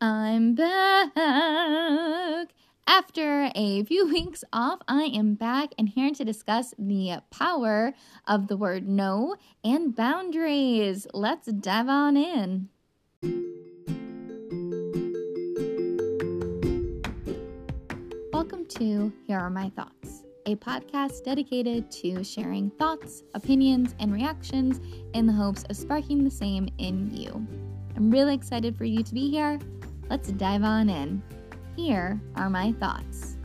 I'm back. After a few weeks off, I am back and here to discuss the power of the word no and boundaries. Let's dive on in. Welcome to Here Are My Thoughts, a podcast dedicated to sharing thoughts, opinions, and reactions in the hopes of sparking the same in you. I'm really excited for you to be here Let's dive on in. Here are my thoughts.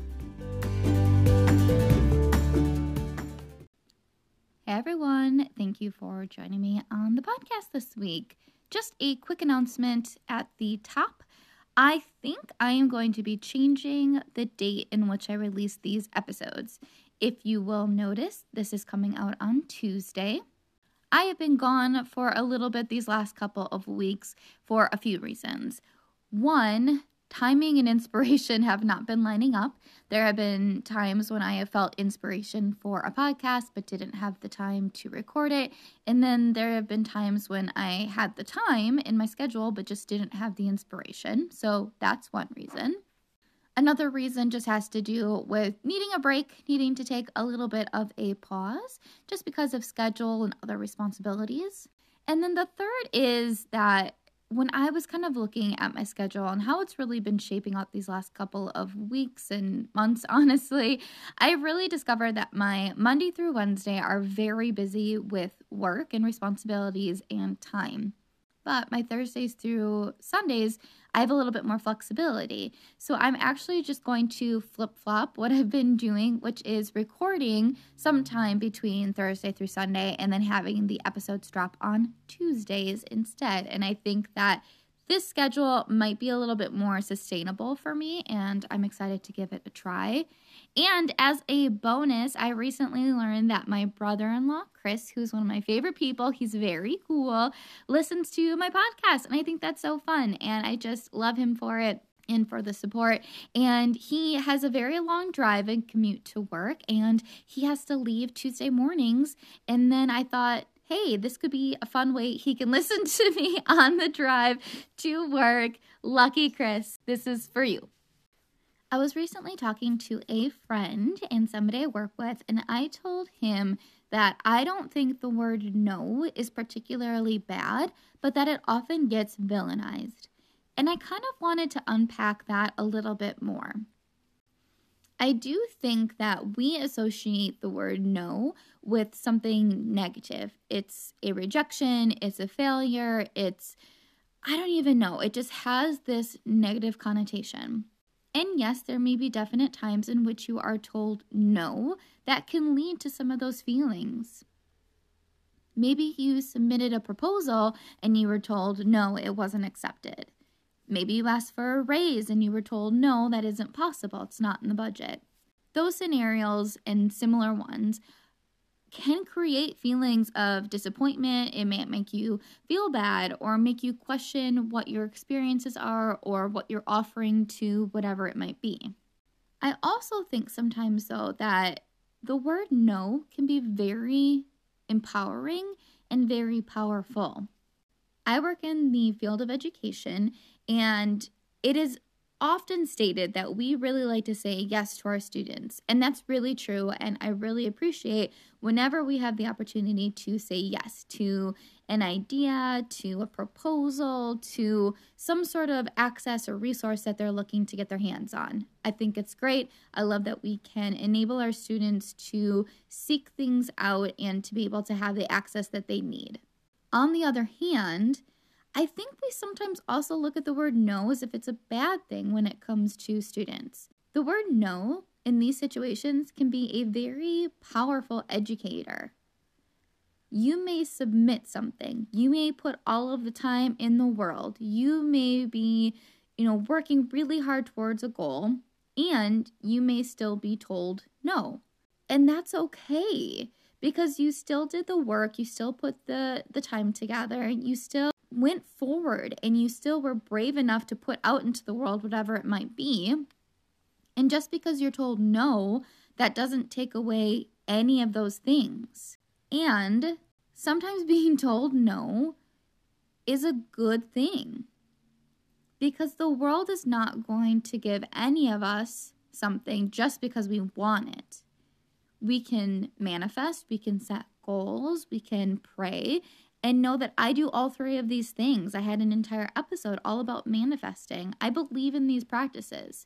Hey everyone, thank you for joining me on the podcast this week. Just a quick announcement at the top. I think I am going to be changing the date in which I release these episodes. If you will notice, this is coming out on Tuesday. I have been gone for a little bit these last couple of weeks for a few reasons. One, timing and inspiration have not been lining up. There have been times when I have felt inspiration for a podcast but didn't have the time to record it. And then there have been times when I had the time in my schedule but just didn't have the inspiration. So that's one reason. Another reason just has to do with needing a break, needing to take a little bit of a pause just because of schedule and other responsibilities. And then the third is that when I was kind of looking at my schedule and how it's really been shaping up these last couple of weeks and months, honestly, I really discovered that my Monday through Wednesday are very busy with work and responsibilities and time. But my Thursdays through Sundays, I have a little bit more flexibility. So I'm actually just going to flip flop what I've been doing, which is recording sometime between Thursday through Sunday and then having the episodes drop on Tuesdays instead. And I think that this schedule might be a little bit more sustainable for me, and I'm excited to give it a try. And as a bonus, I recently learned that my brother in law, Chris, who's one of my favorite people, he's very cool, listens to my podcast. And I think that's so fun. And I just love him for it and for the support. And he has a very long drive and commute to work, and he has to leave Tuesday mornings. And then I thought, hey, this could be a fun way he can listen to me on the drive to work. Lucky Chris, this is for you. I was recently talking to a friend and somebody I work with, and I told him that I don't think the word no is particularly bad, but that it often gets villainized. And I kind of wanted to unpack that a little bit more. I do think that we associate the word no with something negative. It's a rejection, it's a failure, it's, I don't even know, it just has this negative connotation. And yes, there may be definite times in which you are told no that can lead to some of those feelings. Maybe you submitted a proposal and you were told no, it wasn't accepted. Maybe you asked for a raise and you were told, no, that isn't possible, it's not in the budget. Those scenarios and similar ones can create feelings of disappointment. It may make you feel bad or make you question what your experiences are or what you're offering to whatever it might be. I also think sometimes, though, that the word no can be very empowering and very powerful. I work in the field of education and it is often stated that we really like to say yes to our students. And that's really true. And I really appreciate whenever we have the opportunity to say yes to an idea, to a proposal, to some sort of access or resource that they're looking to get their hands on. I think it's great. I love that we can enable our students to seek things out and to be able to have the access that they need. On the other hand, I think we sometimes also look at the word no as if it's a bad thing when it comes to students. The word no in these situations can be a very powerful educator. You may submit something. You may put all of the time in the world. You may be, you know, working really hard towards a goal and you may still be told no. And that's okay because you still did the work, you still put the the time together, you still went forward and you still were brave enough to put out into the world whatever it might be. And just because you're told no, that doesn't take away any of those things. And sometimes being told no is a good thing. because the world is not going to give any of us something just because we want it. We can manifest, we can set goals, we can pray, and know that I do all three of these things. I had an entire episode all about manifesting. I believe in these practices.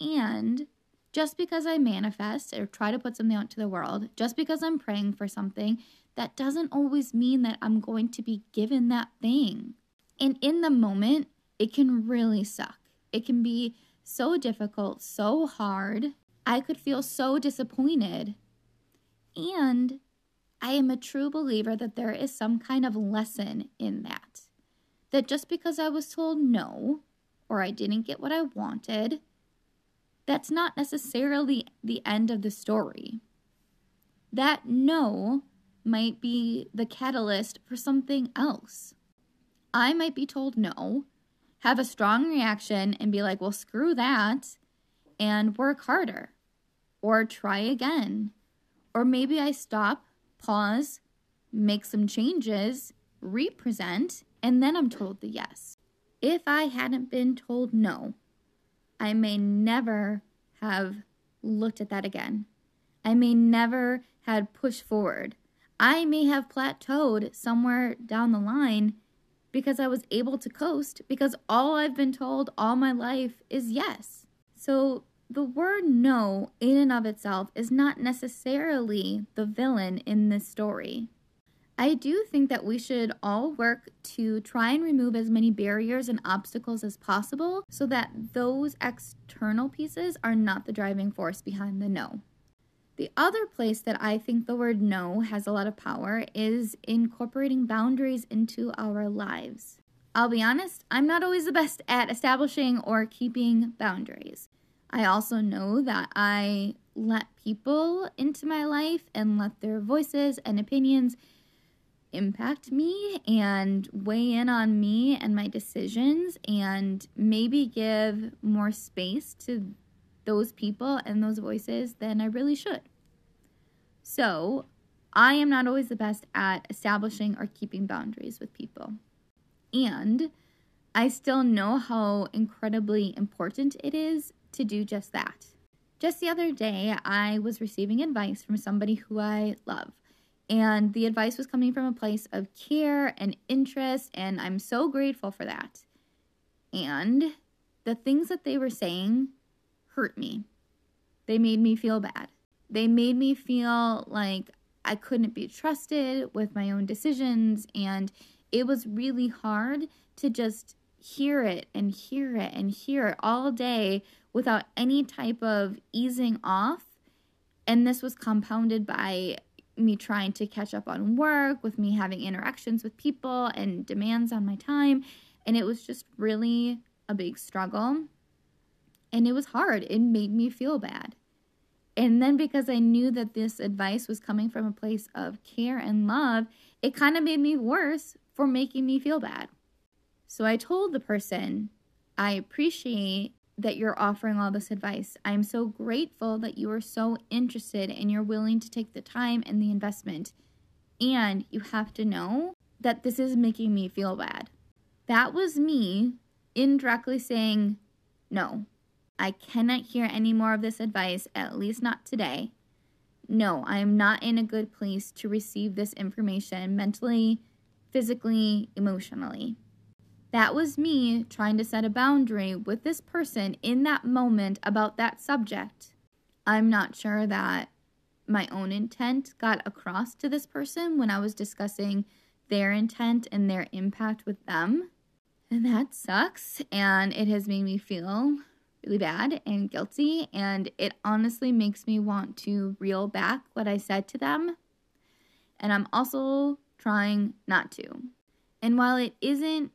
And just because I manifest or try to put something out to the world, just because I'm praying for something, that doesn't always mean that I'm going to be given that thing. And in the moment, it can really suck. It can be so difficult, so hard. I could feel so disappointed. And I am a true believer that there is some kind of lesson in that. That just because I was told no, or I didn't get what I wanted, that's not necessarily the end of the story. That no might be the catalyst for something else. I might be told no, have a strong reaction, and be like, well, screw that, and work harder, or try again. Or maybe I stop, pause, make some changes, represent, and then I'm told the yes. If I hadn't been told no, I may never have looked at that again. I may never had pushed forward. I may have plateaued somewhere down the line because I was able to coast because all I've been told all my life is yes. So the word no in and of itself is not necessarily the villain in this story. I do think that we should all work to try and remove as many barriers and obstacles as possible so that those external pieces are not the driving force behind the no. The other place that I think the word no has a lot of power is incorporating boundaries into our lives. I'll be honest, I'm not always the best at establishing or keeping boundaries. I also know that I let people into my life and let their voices and opinions impact me and weigh in on me and my decisions and maybe give more space to those people and those voices than I really should. So, I am not always the best at establishing or keeping boundaries with people. And I still know how incredibly important it is to do just that. Just the other day, I was receiving advice from somebody who I love. And the advice was coming from a place of care and interest, and I'm so grateful for that. And the things that they were saying hurt me. They made me feel bad. They made me feel like I couldn't be trusted with my own decisions. And it was really hard to just hear it and hear it and hear it all day without any type of easing off. And this was compounded by me trying to catch up on work, with me having interactions with people and demands on my time. And it was just really a big struggle. And it was hard. It made me feel bad. And then because I knew that this advice was coming from a place of care and love, it kind of made me worse for making me feel bad. So I told the person, I appreciate that you're offering all this advice. I'm so grateful that you are so interested and you're willing to take the time and the investment. And you have to know that this is making me feel bad. That was me indirectly saying, no, I cannot hear any more of this advice, at least not today. No, I am not in a good place to receive this information mentally, physically, emotionally. That was me trying to set a boundary with this person in that moment about that subject. I'm not sure that my own intent got across to this person when I was discussing their intent and their impact with them. And that sucks. And it has made me feel really bad and guilty. And it honestly makes me want to reel back what I said to them. And I'm also trying not to. And while it isn't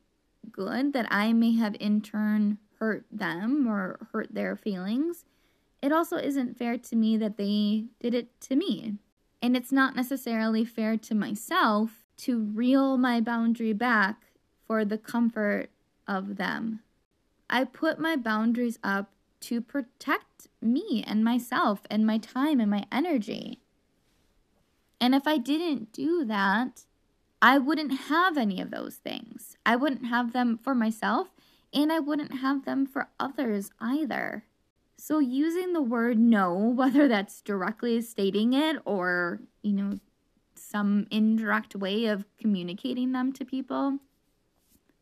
good that I may have in turn hurt them or hurt their feelings, it also isn't fair to me that they did it to me. And it's not necessarily fair to myself to reel my boundary back for the comfort of them. I put my boundaries up to protect me and myself and my time and my energy. And if I didn't do that, I wouldn't have any of those things. I wouldn't have them for myself and I wouldn't have them for others either. So, using the word no, whether that's directly stating it or, you know, some indirect way of communicating them to people,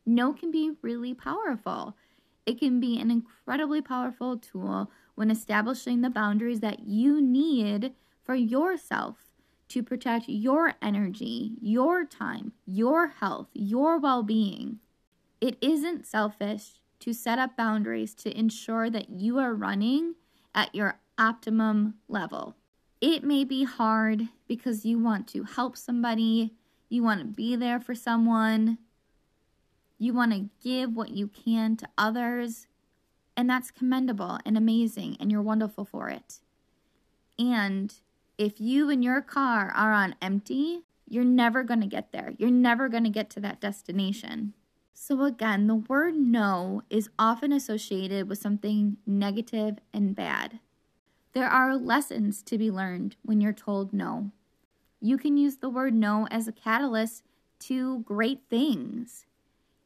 no can be really powerful. It can be an incredibly powerful tool when establishing the boundaries that you need for yourself to protect your energy, your time, your health, your well being. It isn't selfish to set up boundaries to ensure that you are running at your optimum level. It may be hard because you want to help somebody, you want to be there for someone, you want to give what you can to others, and that's commendable and amazing, and you're wonderful for it. And if you and your car are on empty, you're never going to get there. You're never going to get to that destination. So, again, the word no is often associated with something negative and bad. There are lessons to be learned when you're told no. You can use the word no as a catalyst to great things.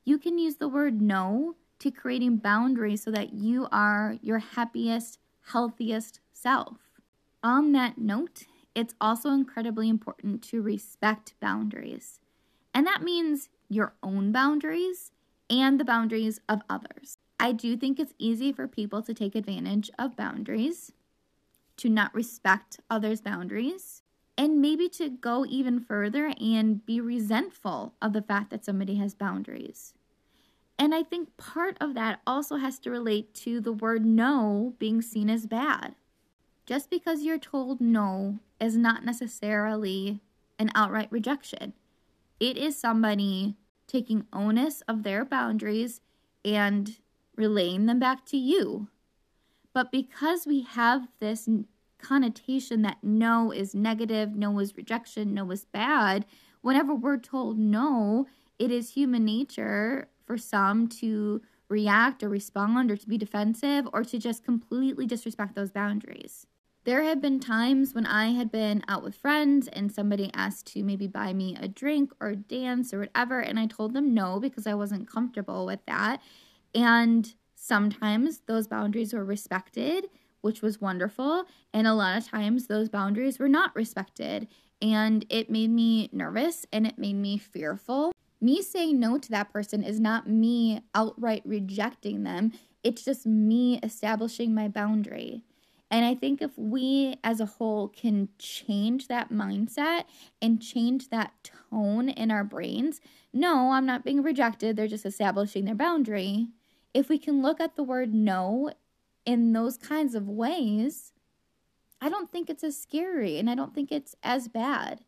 You can use the word no to creating boundaries so that you are your happiest, healthiest self. On that note, it's also incredibly important to respect boundaries. And that means your own boundaries and the boundaries of others. I do think it's easy for people to take advantage of boundaries, to not respect others' boundaries, and maybe to go even further and be resentful of the fact that somebody has boundaries. And I think part of that also has to relate to the word no being seen as bad. Just because you're told no is not necessarily an outright rejection. It is somebody taking onus of their boundaries and relaying them back to you. But because we have this connotation that no is negative, no is rejection, no is bad, whenever we're told no, it is human nature for some to react or respond or to be defensive or to just completely disrespect those boundaries. There have been times when I had been out with friends and somebody asked to maybe buy me a drink or dance or whatever, and I told them no because I wasn't comfortable with that. And sometimes those boundaries were respected, which was wonderful. And a lot of times those boundaries were not respected. And it made me nervous and it made me fearful. Me saying no to that person is not me outright rejecting them, it's just me establishing my boundary. And I think if we as a whole can change that mindset and change that tone in our brains, no, I'm not being rejected, they're just establishing their boundary. If we can look at the word no in those kinds of ways, I don't think it's as scary and I don't think it's as bad.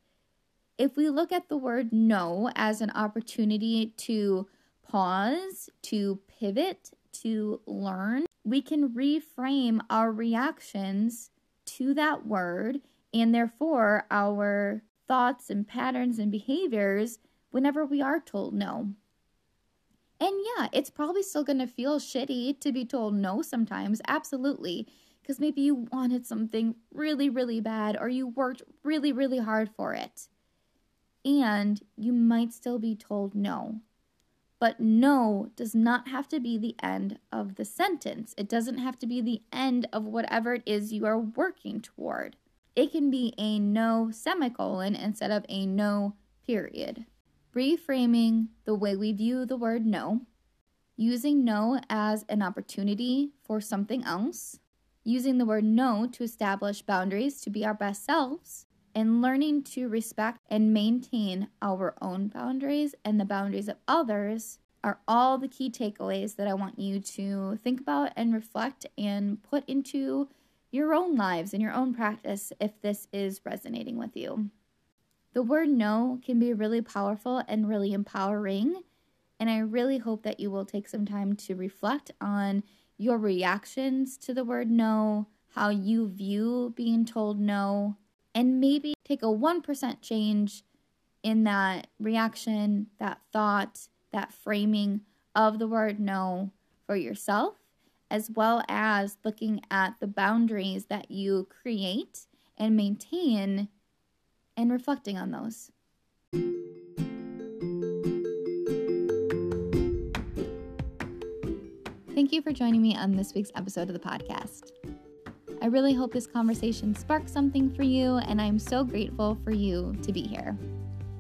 If we look at the word no as an opportunity to pause, to pivot, to learn, we can reframe our reactions to that word and therefore our thoughts and patterns and behaviors whenever we are told no. And yeah, it's probably still going to feel shitty to be told no sometimes, absolutely. Because maybe you wanted something really, really bad or you worked really, really hard for it. And you might still be told no. But no does not have to be the end of the sentence. It doesn't have to be the end of whatever it is you are working toward. It can be a no semicolon instead of a no period. Reframing the way we view the word no, using no as an opportunity for something else, using the word no to establish boundaries to be our best selves, and learning to respect and maintain our own boundaries and the boundaries of others are all the key takeaways that I want you to think about and reflect and put into your own lives and your own practice if this is resonating with you. The word no can be really powerful and really empowering. And I really hope that you will take some time to reflect on your reactions to the word no, how you view being told no, and maybe take a 1% change in that reaction, that thought, that framing of the word no for yourself, as well as looking at the boundaries that you create and maintain and reflecting on those. thank you for joining me on this week's episode of the podcast. I really hope this conversation sparks something for you, and I'm so grateful for you to be here.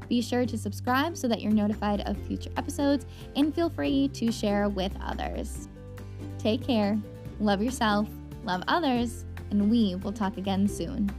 Be sure to subscribe so that you're notified of future episodes, and feel free to share with others. Take care, love yourself, love others, and we will talk again soon.